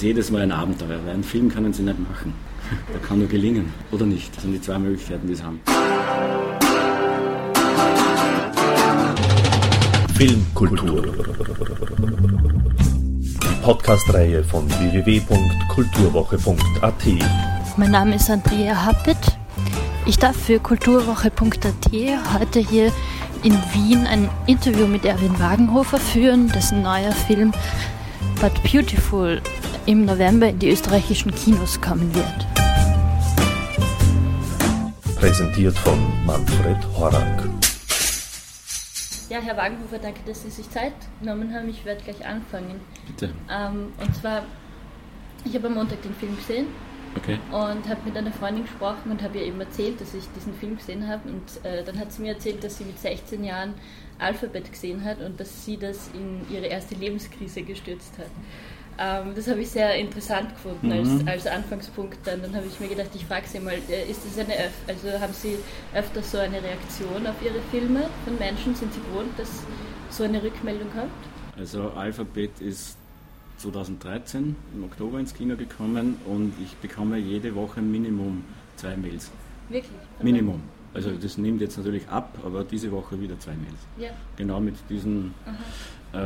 ist jedes Mal ein Abenteuer, weil einen Film können sie nicht machen. Der kann nur gelingen oder nicht. Das sind die zwei Möglichkeiten, die sie haben. Filmkultur. Die Podcast-Reihe von www.kulturwoche.at. Mein Name ist Andrea Happet. Ich darf für kulturwoche.at heute hier in Wien ein Interview mit Erwin Wagenhofer führen, dessen neuer Film But Beautiful im November in die österreichischen Kinos kommen wird. Präsentiert von Manfred Horak. Ja, Herr Wagenhofer, danke, dass Sie sich Zeit genommen haben. Ich werde gleich anfangen. Bitte. Ähm, und zwar, ich habe am Montag den Film gesehen Okay. und habe mit einer Freundin gesprochen und habe ihr eben erzählt, dass ich diesen Film gesehen habe. Und äh, dann hat sie mir erzählt, dass sie mit 16 Jahren Alphabet gesehen hat und dass sie das in ihre erste Lebenskrise gestürzt hat. Ähm, das habe ich sehr interessant gefunden Mhm. als, als Anfangspunkt. Dann, dann habe ich mir gedacht, ich frage Sie mal, äh, ist das eine, Öf also haben Sie öfter so eine Reaktion auf Ihre Filme von Menschen? Sind Sie gewohnt, dass so eine Rückmeldung kommt? Also Alphabet ist 2013 im Oktober ins Kino gekommen und ich bekomme jede Woche Minimum zwei Mails. Wirklich? Minimum. Also das nimmt jetzt natürlich ab, aber diese Woche wieder zwei Mails. Ja. Genau mit diesen äh,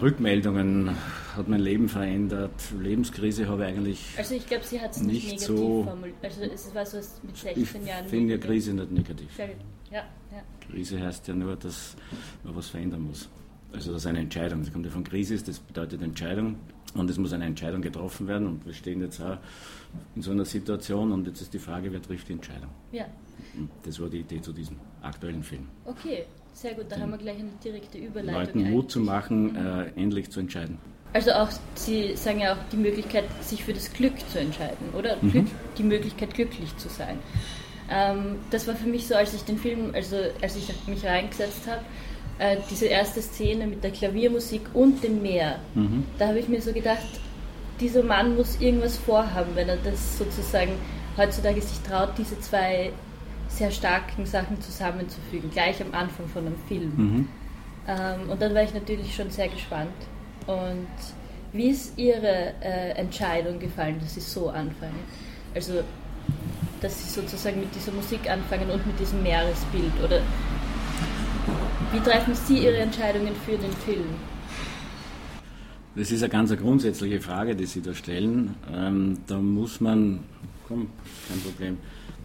Rückmeldungen hat mein Leben verändert. Lebenskrise habe ich eigentlich. Also ich glaube, sie hat es nicht, negativ so- formuliert. Also es war so mit Ich 16 Jahren. finde ja Krise nicht negativ. Ja, ja. Krise heißt ja nur, dass man was verändern muss. Also das ist eine Entscheidung. Das kommt ja von Krise, das bedeutet Entscheidung. Und es muss eine Entscheidung getroffen werden. Und wir stehen jetzt auch in so einer Situation. Und jetzt ist die Frage, wer trifft die Entscheidung? ja. Und das war die Idee zu diesem aktuellen Film. Okay, sehr gut. Da haben wir gleich eine direkte Überleitung. Leuten Mut zu eigentlich. machen, äh, endlich zu entscheiden. Also auch, Sie sagen ja auch die Möglichkeit, sich für das Glück zu entscheiden, oder? Mhm. Glück, die Möglichkeit, glücklich zu sein. Ähm, das war für mich so, als ich den Film, also als ich mich reingesetzt habe, äh, diese erste Szene mit der Klaviermusik und dem Meer. Mhm. Da habe ich mir so gedacht, dieser Mann muss irgendwas vorhaben, wenn er das sozusagen heutzutage sich traut, diese zwei sehr starken Sachen zusammenzufügen, gleich am Anfang von einem Film. Mhm. Ähm, und dann war ich natürlich schon sehr gespannt. Und wie ist Ihre äh, Entscheidung gefallen, dass Sie so anfangen? Also, dass Sie sozusagen mit dieser Musik anfangen und mit diesem Meeresbild? Oder wie treffen Sie Ihre Entscheidungen für den Film? Das ist eine ganz eine grundsätzliche Frage, die Sie da stellen. Ähm, da muss man, komm, kein Problem,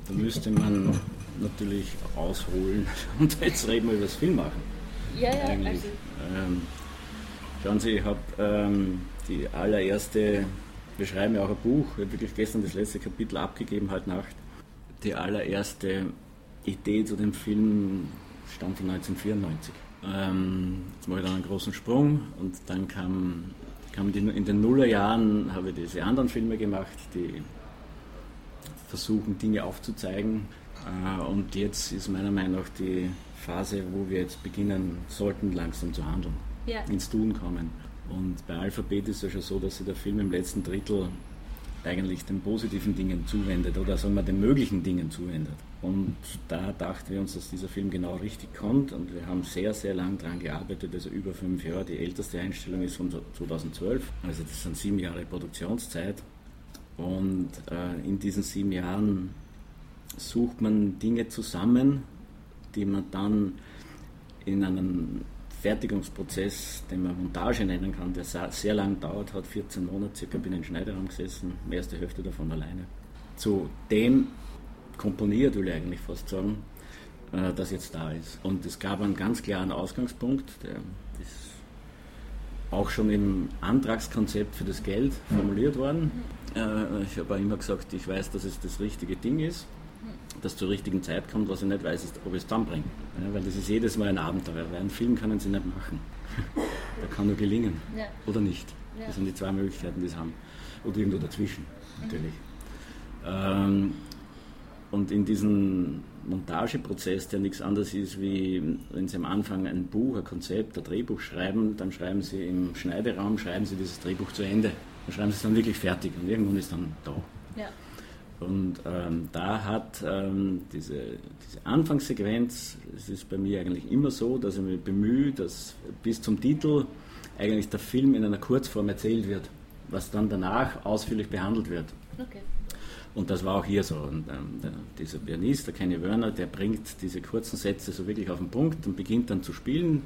da müsste man natürlich ausholen und jetzt reden wir über das Filmmachen. Ja, ja, eigentlich. also, Ähm, schauen Sie, ich habe ähm, die allererste, wir schreiben ja auch ein Buch, ich habe wirklich gestern das letzte Kapitel abgegeben, heute Nacht. Die allererste Idee zu dem Film stammt von 1994. Ähm, jetzt mache ich dann einen großen Sprung und dann kam, kam die, in den Nullerjahren habe ich diese anderen Filme gemacht, die versuchen, Dinge aufzuzeigen. Äh, Und jetzt ist meiner Meinung nach die Phase, wo wir jetzt beginnen sollten, langsam zu handeln, ja. ins Tun kommen. Und bei Alphabet ist es ja schon so, dass sich der Film im letzten Drittel eigentlich den positiven Dingen zuwendet oder sagen wir den möglichen Dingen zuwendet. Und da dachten wir uns, dass dieser Film genau richtig kommt und wir haben sehr, sehr lang daran gearbeitet, also über fünf Jahre. Die älteste Einstellung ist von 2012, also das sind sieben Jahre Produktionszeit. Und äh, in diesen sieben Jahren sucht man Dinge zusammen, die man dann in einem Fertigungsprozess, den man Montage nennen kann, der sehr, lang dauert, hat 14 Monate circa, bin in Schneiderraum gesessen, die erste Hälfte davon alleine. Zu dem komponiert, will ich eigentlich fast sagen, äh, das jetzt da ist. Und es gab einen ganz klaren Ausgangspunkt, der ist auch schon im Antragskonzept für das Geld formuliert worden. Äh, Ich habe auch immer gesagt, ich weiß, dass es das richtige Ding ist, das zur richtigen Zeit kommt. Was ich nicht weiß, ist, ob ich es zusammenbringe. Ja, weil das ist jedes Mal ein Abenteuer, weil einen Film können sie nicht machen. Der kann nur gelingen Ja. oder nicht. Ja. Das sind die zwei Möglichkeiten, die sie haben. Oder irgendwo dazwischen, natürlich. Ähm, und in diesem Montageprozess, der nichts anderes ist, wie wenn Sie am Anfang ein Buch, ein Konzept, ein Drehbuch schreiben, dann schreiben Sie im Schneideraum, schreiben Sie dieses Drehbuch zu Ende. Dann schreiben Sie es dann wirklich fertig und irgendwann ist dann da. Ja. Und ähm, da hat ähm, diese, diese Anfangssequenz, es ist bei mir eigentlich immer so, dass ich mich bemühe, dass bis zum Titel eigentlich der Film in einer Kurzform erzählt wird. was dann danach ausführlich behandelt wird. Okay. Und das war auch hier so. Und, ähm, der, dieser Pianist, der Kenny Werner, der bringt diese kurzen Sätze so wirklich auf den Punkt und beginnt dann zu spielen.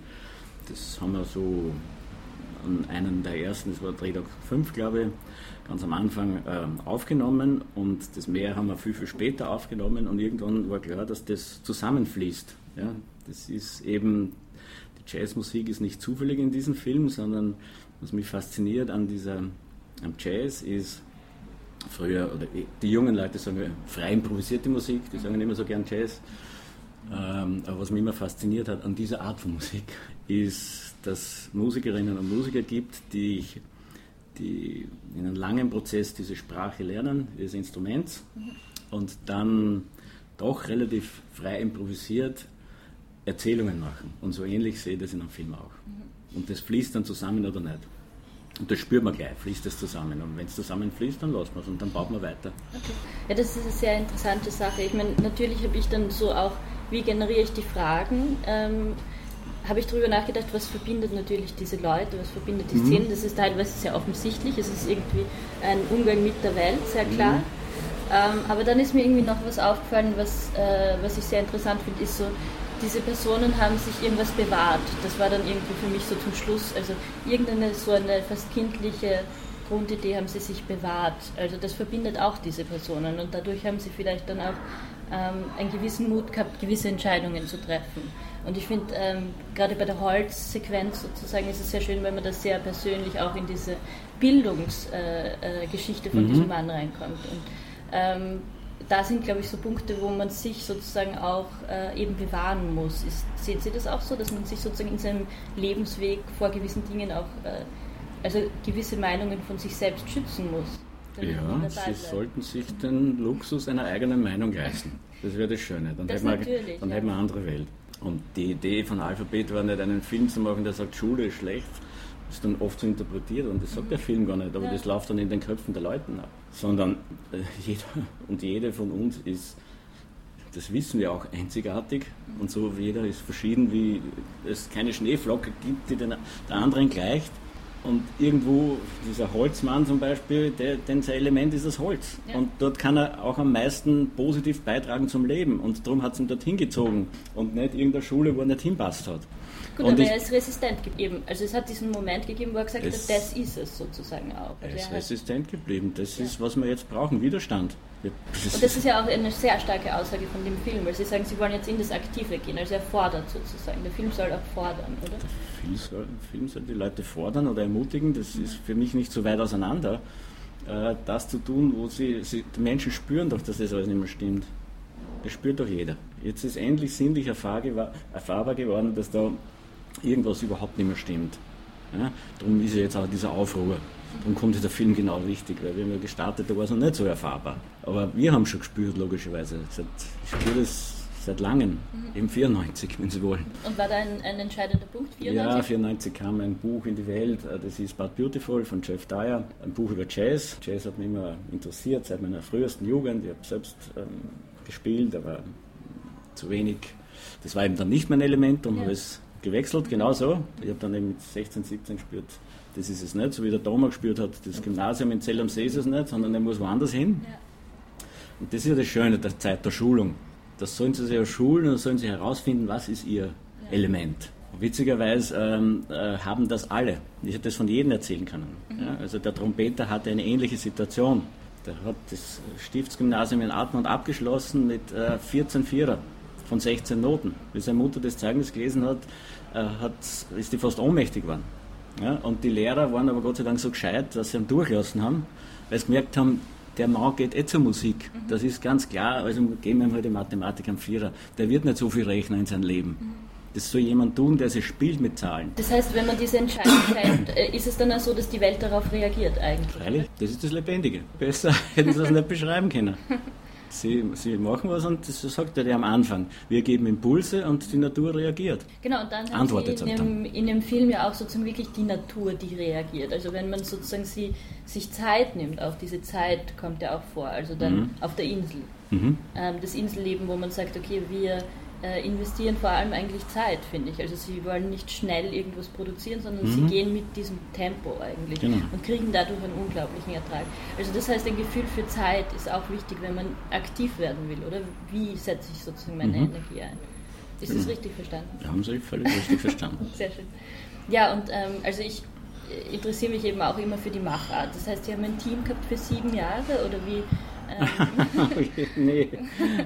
Das haben wir so an einem der ersten, das war Drehdock 5, glaube ich, ganz am Anfang ähm, aufgenommen und das mehr haben wir viel, viel später aufgenommen und irgendwann war klar, dass das zusammenfließt. Ja? Das ist eben, die Jazzmusik ist nicht zufällig in diesem Film, sondern was mich fasziniert an dieser, am Jazz ist, früher, oder die jungen Leute sagen frei improvisierte Musik, die sagen nicht mehr so gern Jazz. Ähm, aber was mich immer fasziniert hat an dieser Art von Musik, ist, dass Musikerinnen und Musiker gibt, die, die in einem langen Prozess diese Sprache lernen, dieses Instrument, und dann doch relativ frei improvisiert Erzählungen machen. Und so ähnlich sehe ich das in einem Film auch. Und das fließt dann zusammen oder nicht. Und das spürt man gleich, fließt das zusammen. Und wenn es zusammenfließt, dann lassen wir es und dann baut man weiter. Okay. Ja, das ist eine sehr interessante Sache. Ich meine, natürlich habe ich dann so auch, wie generiere ich die Fragen? Ähm, habe ich darüber nachgedacht, was verbindet natürlich diese Leute, was verbindet die Szenen. Das ist teilweise sehr offensichtlich, es ist irgendwie ein Umgang mit der Welt, sehr klar. Mhm. Ähm, aber dann ist mir irgendwie noch was aufgefallen, was, äh, was ich sehr interessant finde, ist so, diese Personen haben sich irgendwas bewahrt. Das war dann irgendwie für mich so zum Schluss, also irgendeine so eine fast kindliche Grundidee haben sie sich bewahrt. Also das verbindet auch diese Personen und dadurch haben sie vielleicht dann auch ähm, einen gewissen Mut gehabt, gewisse Entscheidungen zu treffen. Und ich finde, ähm, gerade bei der Holzsequenz sozusagen ist es sehr schön, wenn man das sehr persönlich auch in diese Bildungsgeschichte äh, äh, von mhm. diesem Mann reinkommt. Und ähm, da sind, glaube ich, so Punkte, wo man sich sozusagen auch äh, eben bewahren muss. Ist, sehen Sie das auch so, dass man sich sozusagen in seinem Lebensweg vor gewissen Dingen auch, äh, also gewisse Meinungen von sich selbst schützen muss? Ja, Sie sollten sich den Luxus einer eigenen Meinung leisten. Das wäre das Schöne. Dann, das hätten, wir, dann ja. hätten wir eine andere Welt. Und die Idee von Alphabet war nicht, einen Film zu machen, der sagt, Schule ist schlecht, ist dann oft so interpretiert und das sagt der Film gar nicht, aber ja. das läuft dann in den Köpfen der Leute ab. Sondern äh, jeder und jede von uns ist, das wissen wir auch, einzigartig und so jeder ist verschieden, wie es keine Schneeflocke gibt, die den, der anderen gleicht. Und irgendwo, dieser Holzmann zum Beispiel, der, denn sein Element ist das Holz. Ja. Und dort kann er auch am meisten positiv beitragen zum Leben. Und darum hat es ihn dorthin gezogen und nicht irgendeine Schule, wo er nicht hinpasst hat. Gut, und aber er ist resistent geblieben. Also es hat diesen Moment gegeben, wo er gesagt hat, das ist es sozusagen auch. Er ist resistent geblieben. Das ja. ist, was wir jetzt brauchen, Widerstand. Und das ist ja auch eine sehr starke Aussage von dem Film, weil Sie sagen, Sie wollen jetzt in das Aktive gehen, also er fordert sozusagen. Der Film soll auch fordern, oder? Der Film soll, Film soll die Leute fordern oder ermutigen, das ist für mich nicht so weit auseinander, äh, das zu tun, wo sie, sie, die Menschen spüren doch, dass das alles nicht mehr stimmt. Das spürt doch jeder. Jetzt ist endlich sinnlich erfahrbar geworden, dass da irgendwas überhaupt nicht mehr stimmt. Ja? Darum ist ja jetzt auch dieser Aufruhr. Darum kommt der Film genau richtig, weil wir haben ja gestartet, da war es noch nicht so erfahrbar. Aber wir haben schon gespürt, logischerweise. Seit, ich spüre das seit langem, mhm. eben 94, wenn Sie wollen. Und war da ein, ein entscheidender Punkt, 94? Ja, 94 kam ein Buch in die Welt, äh, das ist Bad Beautiful von Jeff Dyer, ein Buch über Jazz. Jazz hat mich immer interessiert, seit meiner frühesten Jugend. Ich habe selbst ähm, gespielt, aber zu wenig. Das war eben dann nicht mein Element und ja. habe es gewechselt, genau so. Ich habe dann eben mit 16, 17 gespürt, das ist es nicht, so wie der Thomas gespürt hat, das Gymnasium in Zell am See ist es nicht, sondern er muss woanders hin. Ja. Und das ist ja das Schöne der Zeit der Schulung. Das sollen sie sich ja schulen und sollen sie herausfinden, was ist ihr ja. Element. Witzigerweise ähm, äh, haben das alle. Ich hätte das von jedem erzählen können. Mhm. Ja, also der Trompeter hatte eine ähnliche Situation. Der hat das Stiftsgymnasium in Atmund abgeschlossen mit äh, 14 Vierer von 16 Noten. Wie seine Mutter das Zeugnis gelesen hat, äh, hat ist die fast ohnmächtig geworden. Ja, und die Lehrer waren aber Gott sei Dank so gescheit, dass sie ihn durchlassen haben, weil sie gemerkt haben, der Mann geht eh zur Musik. Mhm. Das ist ganz klar. Also geben wir ihm halt die Mathematik am Vierer. Der wird nicht so viel rechnen in seinem Leben. Mhm. Das soll jemand tun, der sich spielt mit Zahlen. Das heißt, wenn man diese Entscheidung fällt, äh, ist es dann auch so, dass die Welt darauf reagiert eigentlich? Freilich, das ist das Lebendige. Besser hätten sie das nicht beschreiben können. Sie, sie machen was und das sagt er ja am Anfang. Wir geben Impulse und die Natur reagiert. Genau, und dann antwortet sie in, dem, in dem Film ja auch sozusagen wirklich die Natur, die reagiert. Also wenn man sozusagen sie, sich Zeit nimmt, auch diese Zeit kommt ja auch vor, also dann mhm. auf der Insel. Mhm. Ähm, das Inselleben, wo man sagt, okay, wir investieren vor allem eigentlich Zeit, finde ich. Also sie wollen nicht schnell irgendwas produzieren, sondern Mhm. sie gehen mit diesem Tempo eigentlich Genau. und kriegen dadurch einen unglaublichen Ertrag. Also das heißt, ein Gefühl für Zeit ist auch wichtig, wenn man aktiv werden will, oder? Wie setze ich sozusagen meine Mhm. Energie ein? Ist das richtig verstanden? Da haben Sie völlig richtig verstanden. Sehr schön. Ja, und ähm, also ich äh, interessiere mich eben auch immer für die Machart. Das heißt, Sie haben ein Team gehabt für sieben Jahre oder wie? Ähm, nee,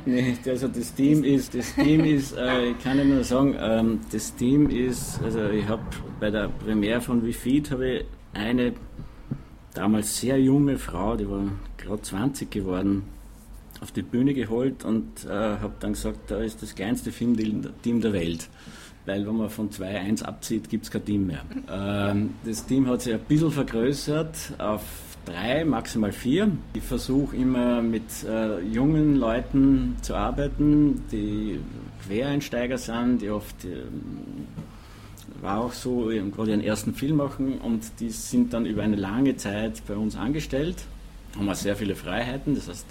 nee, also das Team ist, das Team ist, äh, ich kann nur sagen, ähm, das Team ist, also ich habe bei der Premiere von WeFeed habe ich eine damals sehr junge Frau, die war gerade 20 geworden, auf die Bühne geholt und äh, habe dann gesagt, da ist das kleinste Filmteam der Welt. Weil wenn man von 2-1 abzieht, gibt es kein Team mehr. Ähm, das Team hat sich ein bisschen vergrößert auf drei, maximal vier. Ich versuche immer mit äh, jungen Leuten zu arbeiten, die Quereinsteiger sind, die oft ähm, war auch so, gerade ihren ersten Film machen und die sind dann über eine lange Zeit bei uns angestellt, haben auch sehr viele Freiheiten, das heißt,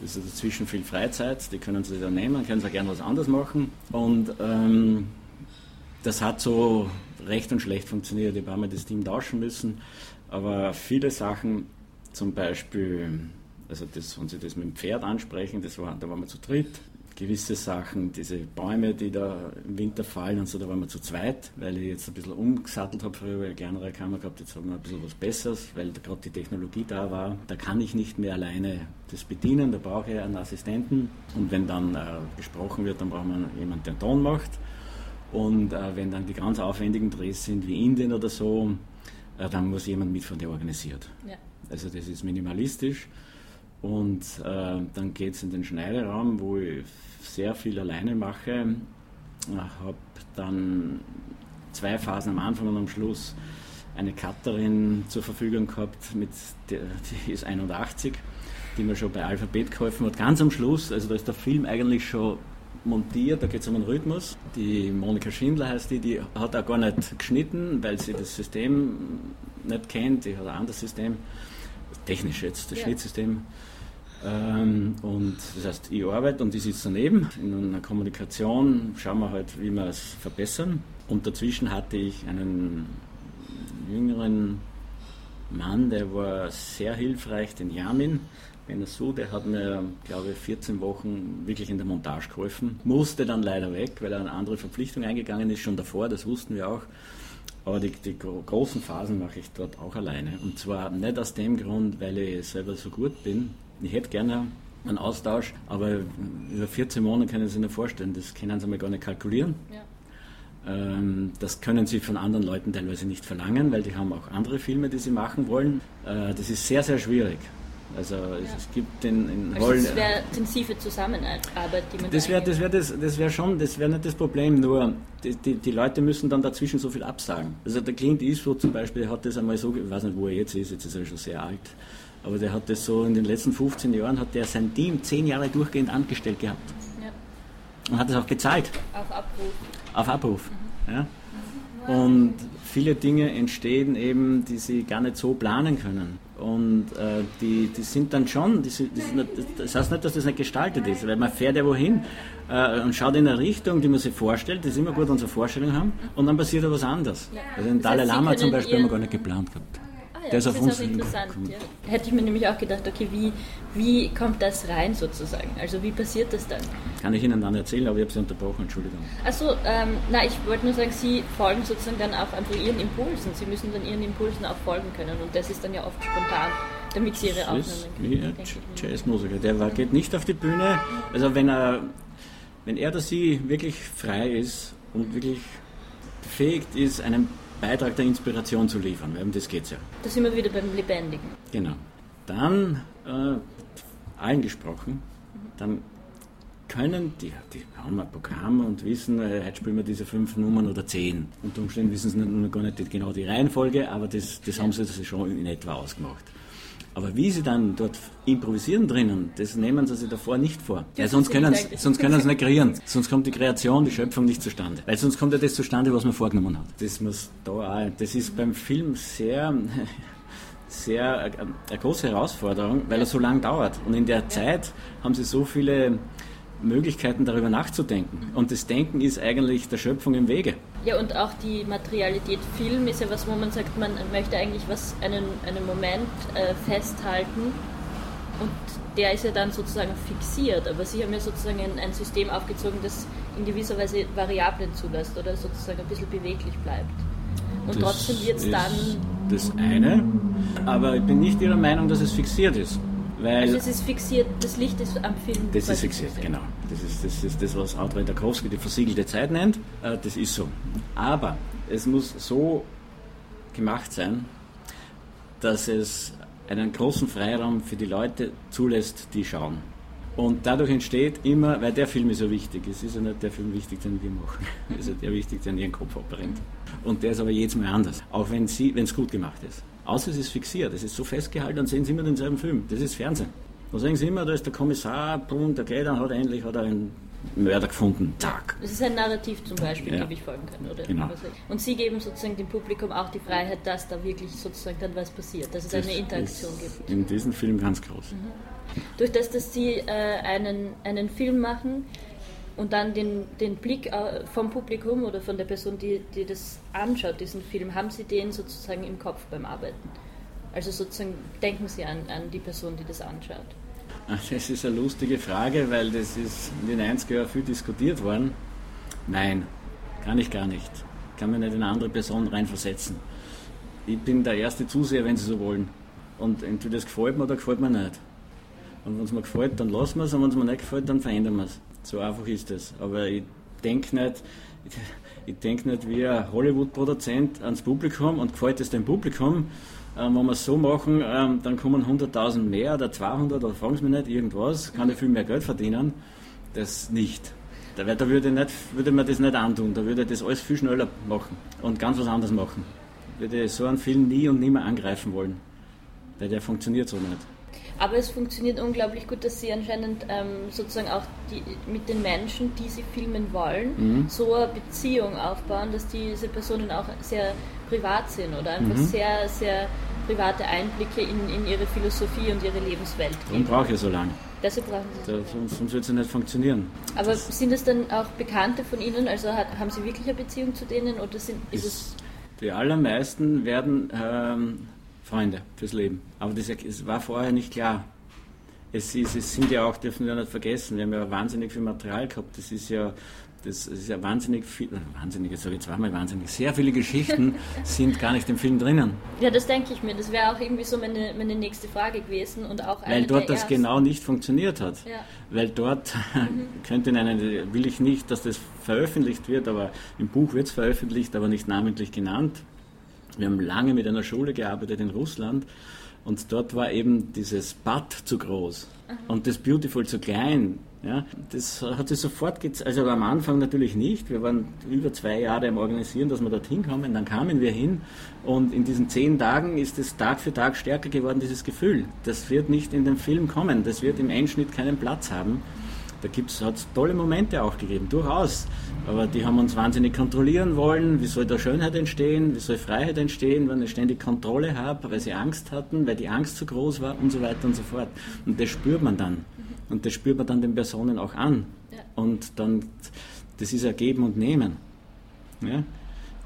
das ist dazwischen viel Freizeit, die können sie dann nehmen, können sie gerne was anderes machen und ähm, das hat so recht und schlecht funktioniert. Ich habe einmal das Team tauschen müssen, aber viele Sachen, zum Beispiel, also das, wenn Sie das mit dem Pferd ansprechen, das war, da waren wir zu dritt. Gewisse Sachen, diese Bäume, die da im Winter fallen und so, da waren wir zu zweit, weil ich jetzt ein bisschen umgesattelt habe früher, weil ich eine kleinere Kamera gehabt, jetzt haben wir ein bisschen was Besseres, weil gerade die Technologie da war. Da kann ich nicht mehr alleine das bedienen, da brauche ich einen Assistenten und wenn dann äh, gesprochen wird, dann braucht man jemanden, der den Ton macht. Und äh, wenn dann die ganz aufwendigen Drehs sind, wie Indien oder so, äh, dann muss jemand mit von der organisiert. ja. Also das ist minimalistisch. Und äh, dann geht es in den Schneideraum, wo ich sehr viel alleine mache. Ich habe dann zwei Phasen am Anfang und am Schluss eine Cutterin zur Verfügung gehabt, mit der, die ist 81, die mir schon bei Alphabet geholfen hat. Ganz am Schluss, also da ist der Film eigentlich schon montiert, da geht es um einen Rhythmus. Die Monika Schindler heißt die, die hat auch gar nicht geschnitten, weil sie das System nicht kennt, die hat ein anderes System, technisch jetzt, das Ja. Schnittsystem. Ähm, und das heißt, ich arbeite und die sitzt daneben. In einer Kommunikation schauen wir halt, wie wir es verbessern. Und dazwischen hatte ich einen jüngeren Mann, der war sehr hilfreich, den Yamin Benassou, der hat mir, glaube ich, 14 Wochen wirklich in der Montage geholfen. Musste dann leider weg, weil er eine andere Verpflichtung eingegangen ist, schon davor, das wussten wir auch. Aber die, die gro- großen Phasen mache ich dort auch alleine. Und zwar nicht aus dem Grund, weil ich selber so gut bin. Ich hätte gerne einen Austausch, aber über 14 Monate können Sie sich nicht vorstellen, das können Sie mal gar nicht kalkulieren. Ja. Ähm, Das können Sie von anderen Leuten teilweise nicht verlangen, weil die haben auch andere Filme, die sie machen wollen. Äh, Das ist sehr, sehr schwierig. Also es, Ja. es gibt in, in Also Holland... es wäre intensive Zusammenarbeit, die man Das da wäre das eingeht. wär das, das wär schon, das wäre nicht das Problem, nur die, die, die Leute müssen dann dazwischen so viel absagen. Also der Clint Eastwood zum Beispiel hat das einmal so, ich weiß nicht, wo er jetzt ist, jetzt ist er schon sehr alt, aber der hat das so in den letzten 15 Jahren, hat der sein Team zehn Jahre durchgehend angestellt gehabt Ja. und hat das auch gezahlt, Auf Abruf. auf Abruf. Ja? Und viele Dinge entstehen eben, die sie gar nicht so planen können. Und äh, die, die sind dann schon, die sind, die sind das heißt nicht, dass das nicht gestaltet ist, weil man fährt ja wohin äh, und schaut in eine Richtung, die man sich vorstellt, das ist immer gut, eine Vorstellung haben, und dann passiert ja was anderes. Also den Das Dalai heißt, Lama zum Beispiel haben wir gar nicht geplant gehabt. Ja, Der ist das auf ist uns auch interessant. Ja. Hätte ich mir nämlich auch gedacht, okay, wie, wie kommt das rein sozusagen? Also wie passiert das dann? Kann ich Ihnen dann erzählen, aber ich habe Sie unterbrochen, Entschuldigung. Achso, ähm, na, ich wollte nur sagen, Sie folgen sozusagen dann auch einfach Ihren Impulsen. Sie müssen dann Ihren Impulsen auch folgen können und das ist dann ja oft spontan, damit Sie Ihre Das Aufnahmen ist kriegen, wie ein denke ich. Jazzmusiker. Der war, geht nicht auf die Bühne. Also wenn er, wenn er oder sie wirklich frei ist und wirklich befähigt ist, einen Beitrag der Inspiration zu liefern, weil um das geht es ja. Da sind wir wieder beim Lebendigen. Genau. Dann, äh, allen gesprochen, dann können die, die haben ein Programm und wissen, äh, heute spielen wir diese fünf Nummern oder zehn. Unter Umständen wissen sie nicht, gar nicht genau die Reihenfolge, aber das, das haben sie schon in etwa ausgemacht. Aber wie sie dann dort improvisieren drinnen, das nehmen sie sich davor nicht vor. Weil Das sonst können, sie, sonst können sie nicht kreieren. Sonst kommt die Kreation, die Schöpfung nicht zustande. Weil sonst kommt ja das zustande, was man vorgenommen hat. Das muss da auch, das ist beim Film sehr, sehr äh, eine große Herausforderung, weil er so lang dauert. Und in der Zeit haben sie so viele Möglichkeiten darüber nachzudenken. Und das Denken ist eigentlich der Schöpfung im Wege. Ja, und auch die Materialität Film ist ja was, wo man sagt, man möchte eigentlich was, einen, einen Moment äh, festhalten und der ist ja dann sozusagen fixiert, aber Sie haben ja sozusagen ein, ein System aufgezogen, das in gewisser Weise Variablen zulässt oder sozusagen ein bisschen beweglich bleibt. Und Das trotzdem wird es dann, Das eine, aber ich bin nicht Ihrer Meinung, dass es fixiert ist. Weil also es ist fixiert, das Licht ist am Film. Das ist fixiert, genau. Das ist das, ist das was Andrei Tarkowski die versiegelte Zeit nennt. Äh, Das ist so. Aber es muss so gemacht sein, dass es einen großen Freiraum für die Leute zulässt, die schauen. Und dadurch entsteht immer, weil der Film ist so wichtig, es ist ja nicht der Film wichtig, den wir machen, es ist ja der wichtig, der in ihren Kopf abbrennt. Und der ist aber jedes Mal anders, auch wenn es gut gemacht ist. Außer es ist fixiert, es ist so festgehalten, dann sehen sie immer denselben Film. Das ist Fernsehen. Da sehen sie immer, da ist der Kommissar, bumm, der geht, dann hat er endlich hat er einen Mörder gefunden. Zack. Das ist ein Narrativ zum Beispiel, Ja. dem ich folgen kann. Oder Genau. ich. Und Sie geben sozusagen dem Publikum auch die Freiheit, dass da wirklich sozusagen dann was passiert, dass es Das eine Interaktion gibt. In diesem Film ganz groß. Durch das, dass Sie äh, einen, einen Film machen und dann den, den Blick äh, vom Publikum oder von der Person, die, die das anschaut, diesen Film, haben Sie den sozusagen im Kopf beim Arbeiten? Also sozusagen denken Sie an, an die Person, die das anschaut. Das ist eine lustige Frage, weil das ist in den 90er Jahren viel diskutiert worden. Nein, kann ich gar nicht. Kann mir nicht in eine andere Person reinversetzen. Ich bin der erste Zuseher, wenn Sie so wollen. Und entweder das gefällt mir oder gefällt mir nicht. Und wenn es mir gefällt, dann lassen wir es, und wenn es mir nicht gefällt, dann verändern wir es. So einfach ist es. Aber ich denke nicht, ich denke nicht wie ein Hollywood-Produzent ans Publikum und gefällt es dem Publikum. Ähm, wenn wir es so machen, ähm, dann kommen 100.000 mehr oder 200 oder fragen Sie mich nicht, irgendwas, kann ich viel mehr Geld verdienen. Das nicht. Da, da würde, ich nicht, würde man das nicht antun, da würde ich das alles viel schneller machen und ganz was anderes machen. Würde so einen Film nie und nimmer angreifen wollen, weil der funktioniert so nicht. Aber es funktioniert unglaublich gut, dass Sie anscheinend ähm, sozusagen auch die, mit den Menschen, die Sie filmen wollen, Mhm. so eine Beziehung aufbauen, dass diese Personen auch sehr privat sind oder einfach Mhm. sehr, sehr private Einblicke in, in ihre Philosophie und ihre Lebenswelt geben. brauche ich so lange. Deshalb brauchen Sie Da, sonst sonst wird es ja nicht funktionieren. Aber sind es dann auch Bekannte von Ihnen? Also hat, haben Sie wirklich eine Beziehung zu denen oder sind, ist es Es, die allermeisten werden ähm, Freunde fürs Leben. Aber das es war vorher nicht klar. Es, ist, es sind ja auch, dürfen wir nicht vergessen, wir haben ja wahnsinnig viel Material gehabt. Das ist ja, das ist ja wahnsinnig viel, wahnsinnig, jetzt sage ich zweimal wahnsinnig, sehr viele Geschichten sind gar nicht im Film drinnen. Ja, das denke ich mir. Das wäre auch irgendwie so meine, meine nächste Frage gewesen und auch Weil dort das ersten. genau nicht funktioniert hat. Ja. Weil dort könnte in einem, will ich nicht, dass das veröffentlicht wird, aber im Buch wird es veröffentlicht, aber nicht namentlich genannt. Wir haben lange mit einer Schule gearbeitet in Russland und dort war eben dieses Bad zu groß und das Beautiful zu klein. Ja, das hat sich sofort gezeigt, also am Anfang natürlich nicht. Wir waren über zwei Jahre am Organisieren, dass wir dorthin kommen. Dann kamen wir hin und in diesen zehn Tagen ist es Tag für Tag stärker geworden, dieses Gefühl. Das wird nicht in den Film kommen, das wird im Endschnitt keinen Platz haben. Da hat es tolle Momente auch gegeben, durchaus. Aber die haben uns wahnsinnig kontrollieren wollen. Wie soll da Schönheit entstehen? Wie soll Freiheit entstehen, wenn ich ständig Kontrolle habe, weil sie Angst hatten, weil die Angst zu groß war und so weiter und so fort. Und das spürt man dann. Und das spürt man dann den Personen auch an. Und dann, das ist ja Geben und Nehmen. Ja?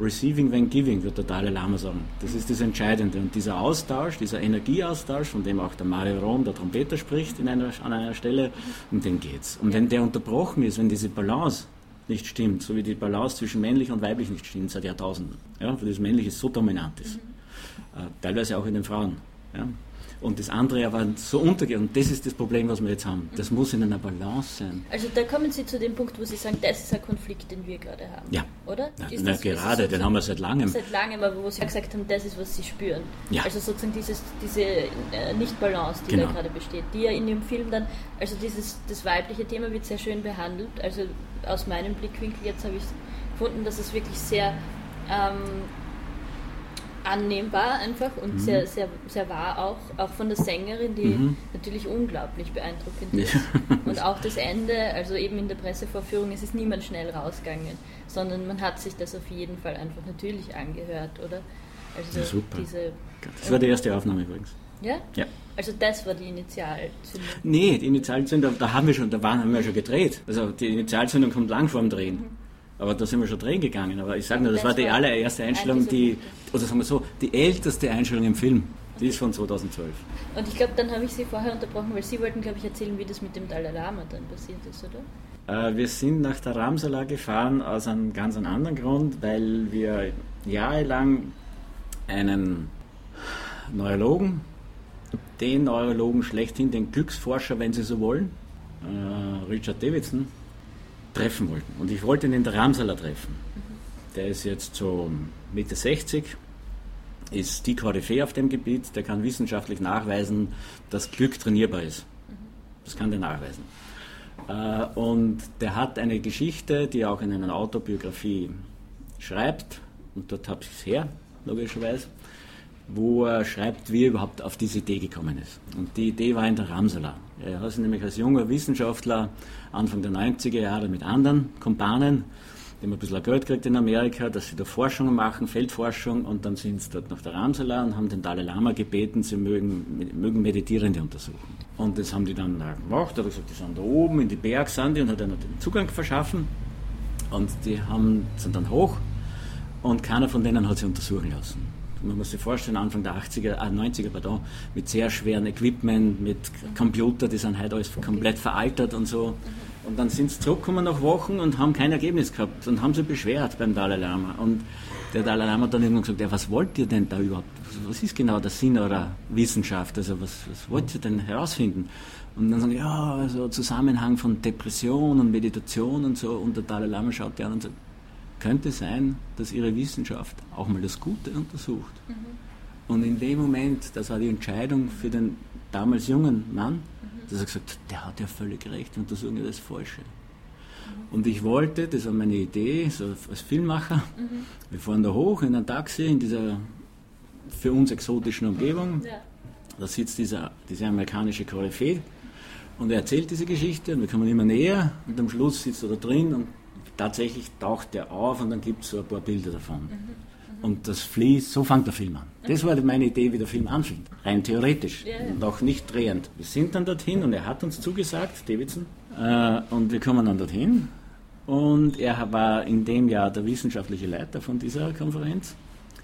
Receiving when giving, wird der Dalai Lama sagen. Das ist das Entscheidende. Und dieser Austausch, dieser Energieaustausch, von dem auch der Mario Rom, der Trompeter, spricht in einer, an einer Stelle, um den geht's. Und wenn der unterbrochen ist, wenn diese Balance nicht stimmt, so wie die Balance zwischen männlich und weiblich nicht stimmt seit Jahrtausenden, ja, weil das Männliche so dominant ist, äh, teilweise auch in den Frauen. Ja. Und das andere aber so untergeht. Und das ist das Problem, was wir jetzt haben. Das muss in einer Balance sein. Also da kommen Sie zu dem Punkt, wo Sie sagen, das ist ein Konflikt, den wir gerade haben. Ja. Oder? Na, na, das- gerade, den haben wir seit langem. Seit langem, aber wo Sie gesagt haben, das ist, was Sie spüren. Ja. Also sozusagen dieses, diese äh, Nicht-Balance, die Genau. da gerade besteht, die ja in dem Film dann, also dieses, das weibliche Thema wird sehr schön behandelt. Also aus meinem Blickwinkel jetzt habe ich gefunden, dass es wirklich sehr ähm, annehmbar einfach und sehr, sehr, sehr wahr auch, auch von der Sängerin, die Mhm. natürlich unglaublich beeindruckend ist. Ja. Und auch das Ende, also eben in der Pressevorführung, es ist niemand schnell rausgegangen, sondern man hat sich das auf jeden Fall einfach natürlich angehört, oder? Also Ja, super. diese Das war die erste Aufnahme übrigens. Ja? Ja. Also das war die Initialzündung. Nee, die Initialzündung, da haben wir schon, da waren, haben wir schon gedreht. Also die Initialzündung kommt lang vor dem Drehen. Aber da sind wir schon drehen gegangen. Aber ich sage nur, das, Das war die allererste Einstellung, die, oder sagen wir so, die älteste Einstellung im Film. Die ist von 2012. Und ich glaube, dann habe ich Sie vorher unterbrochen, weil Sie wollten, glaube ich, erzählen, wie das mit dem Dalai Lama dann passiert ist, oder? Äh, wir sind nach der Ramsala gefahren aus einem ganz anderen Grund, weil wir jahrelang einen Neurologen, den Neurologen schlechthin, den Glücksforscher, wenn Sie so wollen, äh, Richard Davidson, treffen wollten. Und ich wollte ihn in der Ramsala treffen. Der ist jetzt so Mitte 60, ist die Koryphäe auf dem Gebiet, der kann wissenschaftlich nachweisen, dass Glück trainierbar ist. Das kann der nachweisen. Äh, und der hat eine Geschichte, die er auch in einer Autobiografie schreibt, und dort habe ich es her, logischerweise, wo er schreibt, wie er überhaupt auf diese Idee gekommen ist. Und die Idee war in der Ramsala. Er hat sich nämlich als junger Wissenschaftler Anfang der 90er Jahre mit anderen Kumpanen, die haben ein bisschen Geld gekriegt in Amerika, dass sie da Forschungen machen, Feldforschung, und dann sind sie dort nach der Ramsala und haben den Dalai Lama gebeten, sie mögen, mögen Meditierende untersuchen. Und das haben die dann da gemacht, er hat gesagt, die sind da oben in die Berg, sind die, und hat ihnen den Zugang verschaffen. Und die haben, sind dann hoch und keiner von denen hat sie untersuchen lassen. Man muss sich vorstellen, Anfang der 80er, äh 90er, pardon, mit sehr schweren Equipment, mit Computer, die sind heute alles komplett veraltet und so. Und dann sind sie zurückgekommen nach Wochen und haben kein Ergebnis gehabt und haben sich beschwert beim Dalai Lama. Und der Dalai Lama hat dann irgendwann gesagt, ja, was wollt ihr denn da überhaupt? Was ist genau der Sinn eurer Wissenschaft? Also was, was wollt ihr denn herausfinden? Und dann sagen ja, also Zusammenhang von Depression und Meditation und so. Und der Dalai Lama schaut die an und sagt, könnte sein, dass ihre Wissenschaft auch mal das Gute untersucht. Und in dem Moment, das war die Entscheidung für den damals jungen Mann, dass er gesagt hat, der hat ja völlig recht, wir untersuchen ja das Falsche. Und ich wollte, das war meine Idee, so als Filmmacher, wir fahren da hoch in ein Taxi in dieser für uns exotischen Umgebung. Ja. Da sitzt dieser, diese amerikanische Koryphäe und er erzählt diese Geschichte und wir kommen immer näher und am Schluss sitzt er da drin und tatsächlich taucht er auf und dann gibt es so ein paar Bilder davon. Und das fließt, so fängt der Film an. Das war meine Idee, wie der Film anfängt. Rein theoretisch. Ja, ja. Und auch nicht drehend. Wir sind dann dorthin und er hat uns zugesagt, Davidson, äh, und wir kommen dann dorthin. Und er war in dem Jahr der wissenschaftliche Leiter von dieser Konferenz,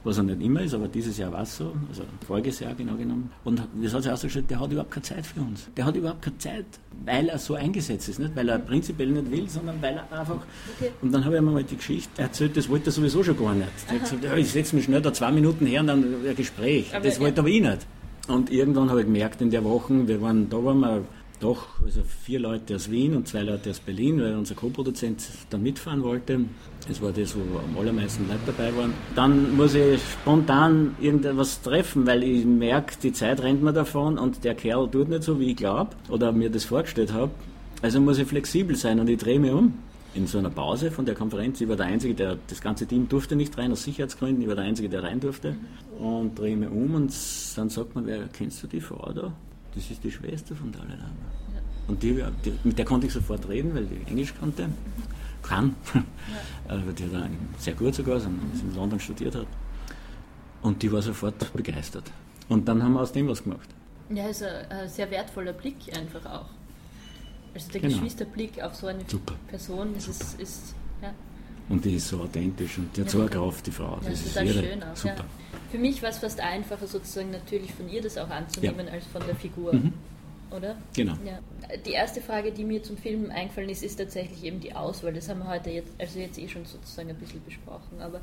was er nicht immer ist, aber dieses Jahr war es so, also voriges Jahr genau genommen. Und das hat sich ausgestellt, der hat überhaupt keine Zeit für uns. Der hat überhaupt keine Zeit, weil er so eingesetzt ist, nicht weil er prinzipiell nicht will, sondern weil er einfach. Okay. Und dann habe ich ihm mal die Geschichte erzählt, das wollte er sowieso schon gar nicht. Der hat gesagt, ja, ich setze mich schnell da zwei Minuten her und dann ein Gespräch. Aber das ja. wollte aber ich nicht. Und irgendwann habe ich gemerkt, in der Woche, wir waren, da waren wir doch, also vier Leute aus Wien und zwei Leute aus Berlin, weil unser Co-Produzent da mitfahren wollte. Das war das, wo am allermeisten Leute dabei waren. Dann muss ich spontan irgendetwas treffen, weil ich merke, die Zeit rennt mir davon und der Kerl tut nicht so, wie ich glaube oder mir das vorgestellt habe. Also muss ich flexibel sein und ich drehe mich um. In so einer Pause von der Konferenz, ich war der Einzige, der, das ganze Team durfte nicht rein, aus Sicherheitsgründen, ich war der Einzige, der rein durfte. Und drehe mich um und dann sagt man, wer, kennst du die Frau da? Das ist die Schwester von Dalai Lama. Und die, die, mit der konnte ich sofort reden, weil die Englisch konnte. Kann. Also die ein- sehr gut sogar, also sie in London studiert hat. Und die war sofort begeistert. Und dann haben wir aus dem was gemacht. Ja, ist ein, ein sehr wertvoller Blick einfach auch. Also der Genau. Geschwisterblick auf so eine Super. Person, das ist, ist ja, Und die ist so authentisch und die hat Ja, so eine. Kraft, die Frau. ja, Das ist total irre. schön auch. Super. Ja. Für mich war es fast einfacher, sozusagen natürlich von ihr das auch anzunehmen, als von der Figur. Mhm. Oder? Genau. Ja. Die erste Frage, die mir zum Film eingefallen ist, ist tatsächlich eben die Auswahl. Das haben wir heute jetzt, also jetzt eh schon sozusagen ein bisschen besprochen. Aber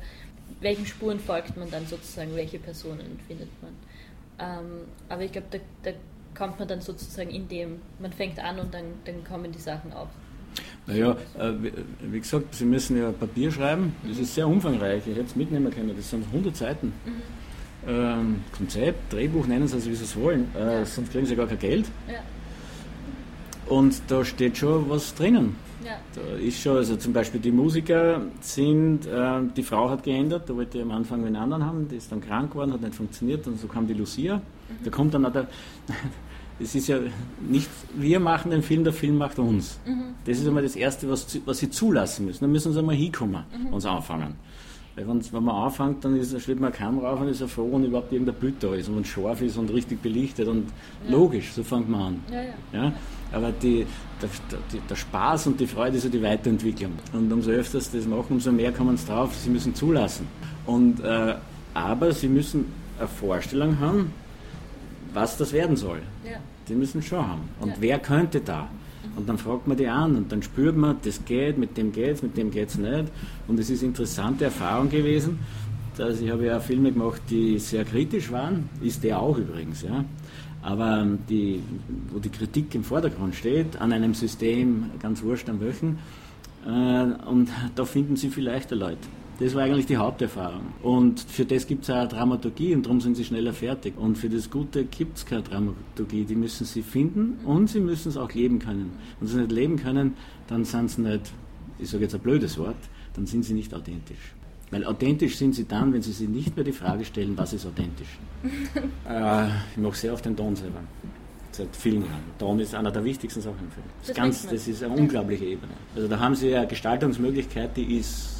welchen Spuren folgt man dann sozusagen? Welche Personen findet man? Ähm, aber ich glaube, da, da kommt man dann sozusagen in dem, man fängt an und dann, dann kommen die Sachen auf. Naja, äh, wie, wie gesagt, Sie müssen ja Papier schreiben. Das ist sehr umfangreich. Ich hätte es mitnehmen können. Das sind 100 Seiten. Ähm, Konzept, Drehbuch, nennen Sie es, wie Sie es wollen. Äh, Ja. Sonst kriegen Sie gar kein Geld. Ja, Und da steht schon was drinnen. ja, Da ist schon, also zum Beispiel die Musiker sind, äh, die Frau hat geändert, da wollte ich am Anfang einen anderen haben, die ist dann krank geworden, hat nicht funktioniert und so kam die Lucia. Da kommt dann auch der, es ist ja nicht, wir machen den Film, der Film macht uns. Das ist einmal das Erste, was, was sie zulassen müssen. Da müssen sie einmal hinkommen, uns anfangen. Weil wenn man anfängt, dann ist, steht man Kamera auf und ist er froh, wenn überhaupt irgendein Bild da ist und scharf ist und richtig belichtet und Ja. logisch, so fängt man an. Ja, ja. Ja? Aber die, der, der, der Spaß und die Freude ist ja die Weiterentwicklung. Und umso öfter sie das machen, umso mehr kommen sie drauf, sie müssen zulassen. Und, äh, aber sie müssen eine Vorstellung haben, was das werden soll. Die müssen schon haben. Und Ja. wer könnte da? Und dann fragt man die an und dann spürt man, das geht, mit dem geht's, mit dem geht's nicht. Und es ist eine interessante Erfahrung gewesen, dass ich habe ja Filme gemacht, die sehr kritisch waren, ist der auch übrigens, ja. Aber ähm, die, wo die Kritik im Vordergrund steht, an einem System, ganz wurscht an welchen, äh, und da finden sie viel leichter Leute. Das war eigentlich die Haupterfahrung. Und für das gibt es auch eine Dramaturgie und darum sind sie schneller fertig. Und für das Gute gibt es keine Dramaturgie. Die müssen sie finden und sie müssen es auch leben können. Wenn sie nicht leben können, dann sind sie nicht, ich sage jetzt ein blödes Wort, dann sind sie nicht authentisch. Weil authentisch sind sie dann, wenn sie sich nicht mehr die Frage stellen, was ist authentisch. äh, ich mache sehr oft den Ton selber. Seit vielen Jahren. Ton ist einer der wichtigsten Sachen im Film. Das, Das ist ganz, das ist eine unglaubliche Ebene. Also da haben sie eine Gestaltungsmöglichkeit, die ist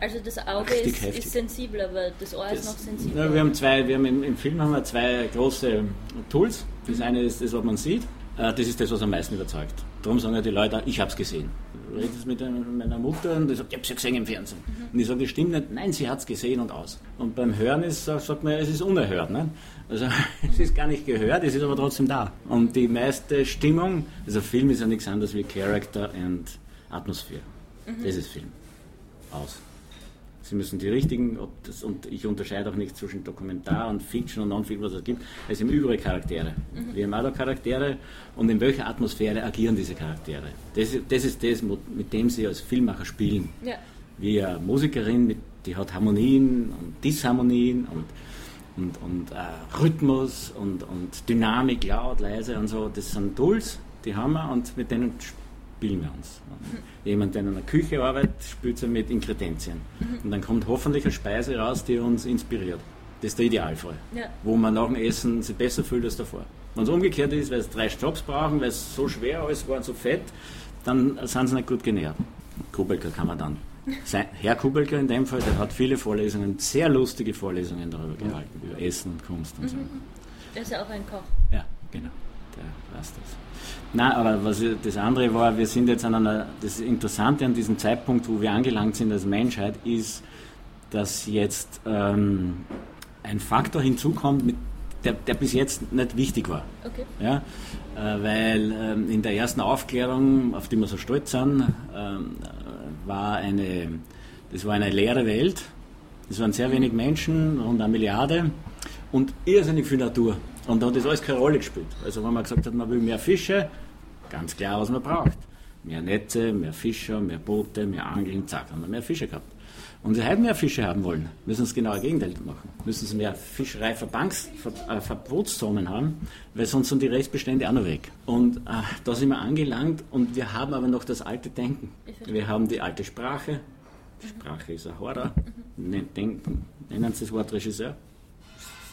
Also das Auge ist, ist sensibel, aber das Ohr ist noch sensibler. Ja, wir haben zwei, wir haben im, im Film haben wir zwei große Tools. Das eine ist das, was man sieht. Äh, Das ist das, was am meisten überzeugt. Darum sagen ja die Leute, ich habe es gesehen. Ich rede jetzt mit einer- meiner Mutter und die sagt, ich habe es ja gesehen im Fernsehen. Und ich sage, das stimmt nicht. Nein, sie hat es gesehen und aus. Und beim Hören ist, sagt man, es ist unerhört. Ne? Also es ist gar nicht gehört, es ist aber trotzdem da. Und die meiste Stimmung, also Film ist ja nichts anderes wie Character and Atmosphäre. Das ist Film. Aus. Sie müssen die richtigen, ob das, und ich unterscheide auch nicht zwischen Dokumentar und Fiction und Non-Fiction, was es gibt. Es sind überall Charaktere. Wir haben auch Charaktere und in welcher Atmosphäre agieren diese Charaktere. Das, ist- das ist das, mit dem sie als Filmmacher spielen. Ja. Wie eine Musikerin, mit, die hat Harmonien und Disharmonien und, und, und äh, Rhythmus und, und Dynamik, laut, leise und so. Das sind Tools, die haben wir und mit denen spielen wir uns. Jemand, der in einer Küche arbeitet, spielt sie mit Inkredenzien. Und dann kommt hoffentlich eine Speise raus, die uns inspiriert. Das ist der Idealfall. Ja. Wo man nach dem Essen sich besser fühlt als davor. Wenn es umgekehrt ist, weil es drei Stops brauchen, weil es so schwer alles war und so fett, dann sind sie nicht gut genährt. Kubelka kann man dann. Sein, Herr Kubelka in dem Fall, der hat viele Vorlesungen, sehr lustige Vorlesungen darüber gehalten, über Essen und Kunst und so. Er ist ja auch ein Koch. Ja, genau. Der weiß das. Nein, aber was das andere war, wir sind jetzt an einer, das Interessante an diesem Zeitpunkt, wo wir angelangt sind als Menschheit, ist, dass jetzt ähm, ein Faktor hinzukommt, mit, der, der bis jetzt nicht wichtig war. Okay. Ja, äh, weil ähm, in der ersten Aufklärung, auf die wir so stolz sind, ähm, äh, war eine, das war eine leere Welt. Es waren sehr wenig Menschen, rund eine Milliarde und irrsinnig viel Natur. Und da hat das alles keine Rolle gespielt. Also wenn man gesagt hat, man will mehr Fische, ganz klar, was man braucht. Mehr Netze, mehr Fischer, mehr Boote, mehr Angeln, zack, haben wir mehr Fische gehabt. Und sie heute mehr Fische haben wollen, müssen sie genau das Gegenteil machen. Müssen sie mehr Fischereiverbandsverbotszonen haben, weil sonst sind die Restbestände auch noch weg. Und äh, da sind wir angelangt und wir haben aber noch das alte Denken. Wir haben die alte Sprache. Sprache ist ein Horror. Nen- Denken, nennen Sie das Wort Regisseur.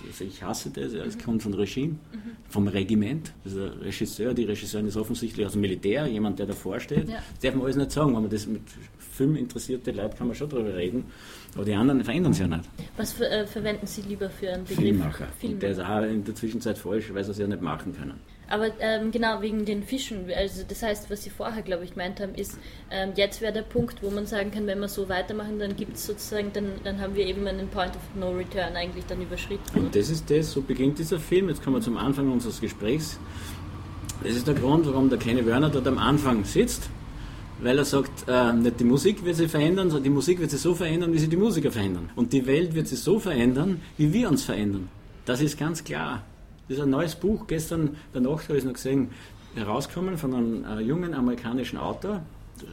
Also ich hasse das, es kommt von Regime, vom Regiment. Also der Regisseur, die Regisseurin ist offensichtlich aus dem Militär, jemand, der davor steht. Ja. Das darf man alles nicht sagen. Wenn man das mit Film interessierte Leuten kann man schon darüber reden. Aber die anderen verändern sich ja nicht. Was für, äh, verwenden Sie lieber für einen Begriff? Filmmacher. Und der ist Filmmacher. auch in der Zwischenzeit falsch, weil sie es ja nicht machen können. Aber ähm, genau wegen den Fischen, also das heißt, was Sie vorher, glaube ich, gemeint haben, ist, ähm, jetzt wäre der Punkt, wo man sagen kann, wenn wir so weitermachen, dann gibt es sozusagen, dann, dann haben wir eben einen Point of No Return eigentlich dann überschritten. Und das ist das, so beginnt dieser Film. Jetzt kommen wir zum Anfang unseres Gesprächs. Das ist der Grund, warum der Kenny Werner dort am Anfang sitzt, weil er sagt, äh, nicht die Musik wird sich verändern, sondern die Musik wird sich so verändern, wie sie die Musiker verändern. Und die Welt wird sich so verändern, wie wir uns verändern. Das ist ganz klar. Das ist ein neues Buch, gestern bei Nacht habe ich es noch gesehen, herausgekommen von einem äh, jungen amerikanischen Autor,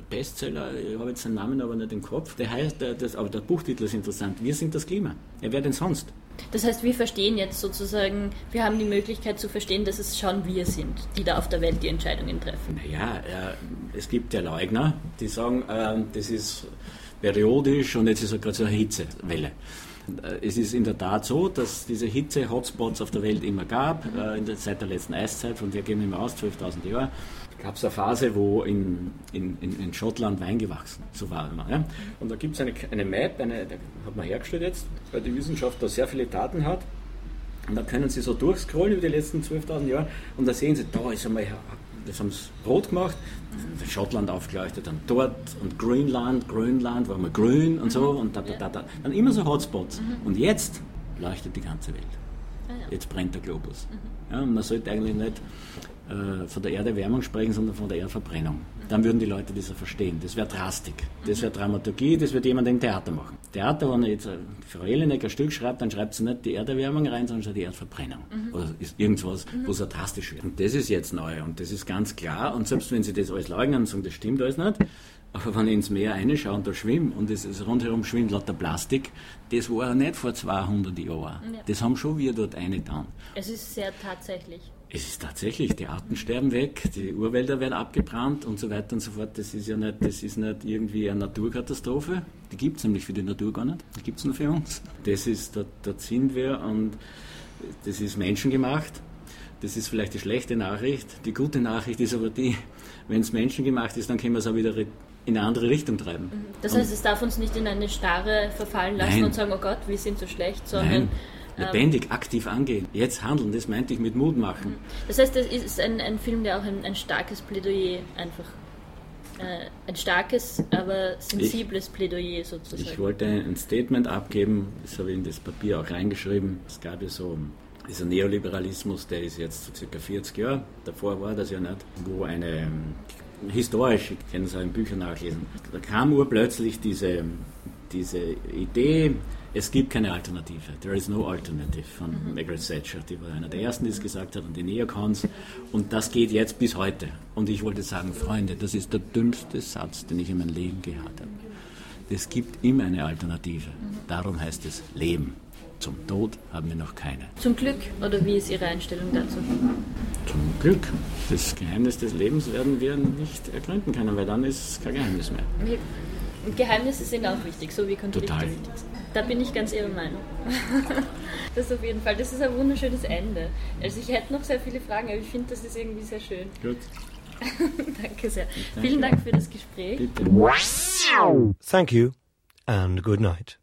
Bestseller, ich habe jetzt seinen Namen aber nicht im Kopf, der heißt, der, das, aber der Buchtitel ist interessant, Wir sind das Klima. Ja, wer denn sonst? Das heißt, wir verstehen jetzt sozusagen, wir haben die Möglichkeit zu verstehen, dass es schon wir sind, die da auf der Welt die Entscheidungen treffen. Naja, äh, es gibt ja Leugner, die sagen, äh, das ist periodisch und jetzt ist ja gerade so eine Hitzewelle. Äh, es ist in der Tat so, dass diese Hitze-Hotspots auf der Welt immer gab, äh, seit der letzten Eiszeit, von der gehen wir immer aus, 12.000 Jahre gab es eine Phase, wo in, in, in, Schottland Wein gewachsen so war immer. Ja? Und da gibt es eine, eine Map, eine, die hat man hergestellt jetzt, weil die Wissenschaft da sehr viele Daten hat. Und da können Sie so durchscrollen über die letzten 12.000 Jahre und da sehen Sie, da ist einmal, das haben sie rot gemacht, Schottland aufgeleuchtet, dann dort und Greenland, Grönland war mal grün und so und da, da, da, da. Dann immer so Hotspots. Mhm. Und jetzt leuchtet die ganze Welt. Ah, jetzt brennt der Globus. Mhm. Ja, und man sollte eigentlich nicht äh, von der Erderwärmung sprechen, sondern von der Erdverbrennung. Dann würden die Leute das ja verstehen. Das wäre Drastik. Das wäre Dramaturgie, das wird jemand im Theater machen. Theater, wenn jetzt äh, Frau Jelinek ein Stück schreibt, dann schreibt sie nicht die Erderwärmung rein, sondern die Erdverbrennung. Mhm. Oder ist irgendwas, mhm. wo es drastisch wird. Und das ist jetzt neu und das ist ganz klar. Und selbst wenn sie das alles leugnen und sagen, das stimmt alles nicht, aber wenn ich ins Meer reinschaue und da schwimme und es ist rundherum schwimmt lauter Plastik, das war ja nicht vor 200 Jahren. Ja. Das haben schon wir dort eingetan. Es ist sehr tatsächlich. Es ist tatsächlich, die Arten sterben weg, die Urwälder werden abgebrannt und so weiter und so fort. Das ist ja nicht, das ist nicht irgendwie eine Naturkatastrophe. Die gibt es nämlich für die Natur gar nicht. Die gibt es nur für uns. Das ist, dort, dort sind wir und das ist menschengemacht. Das ist vielleicht die schlechte Nachricht. Die gute Nachricht ist aber die, wenn es menschengemacht ist, dann können wir es auch wieder in eine andere Richtung treiben. Mhm. Das heißt, es darf uns nicht in eine Starre verfallen lassen Nein. und sagen, oh Gott, wir sind so schlecht, sondern Nein lebendig, aktiv angehen. Jetzt handeln, das meinte ich mit Mut machen. Das heißt, das ist ein, ein Film, der auch ein, ein starkes Plädoyer einfach äh, ein starkes, aber sensibles ich, Plädoyer sozusagen. Ich wollte ein Statement abgeben, das habe ich in das Papier auch reingeschrieben. Es gab ja so dieser Neoliberalismus, der ist jetzt so circa 40 Jahre, davor war das ja nicht, wo eine ähm, historisch, ich kann es auch in Büchern nachlesen, da kam urplötzlich diese, diese Idee, es gibt keine Alternative. There is no alternative von mhm. Margaret Thatcher. Die war einer der ersten, die es gesagt hat, und die Neocons. Und das geht jetzt bis heute. Und ich wollte sagen, Freunde, das ist der dümmste Satz, den ich in meinem Leben gehört habe. Es gibt immer eine Alternative. Darum heißt es Leben. Zum Tod haben wir noch keine. Zum Glück? Oder wie ist Ihre Einstellung dazu? Zum Glück. Das Geheimnis des Lebens werden wir nicht ergründen können, weil dann ist es kein Geheimnis mehr. Geheimnisse sind auch wichtig, so wie Konflikte Total. wichtig sind. Da bin ich ganz Ihrer Meinung. das auf jeden Fall. Das ist ein wunderschönes Ende. Also ich hätte noch sehr viele Fragen, aber ich finde, das ist irgendwie sehr schön. Gut. Danke sehr. Danke. Vielen Dank für das Gespräch. Bitte. Thank you and good night.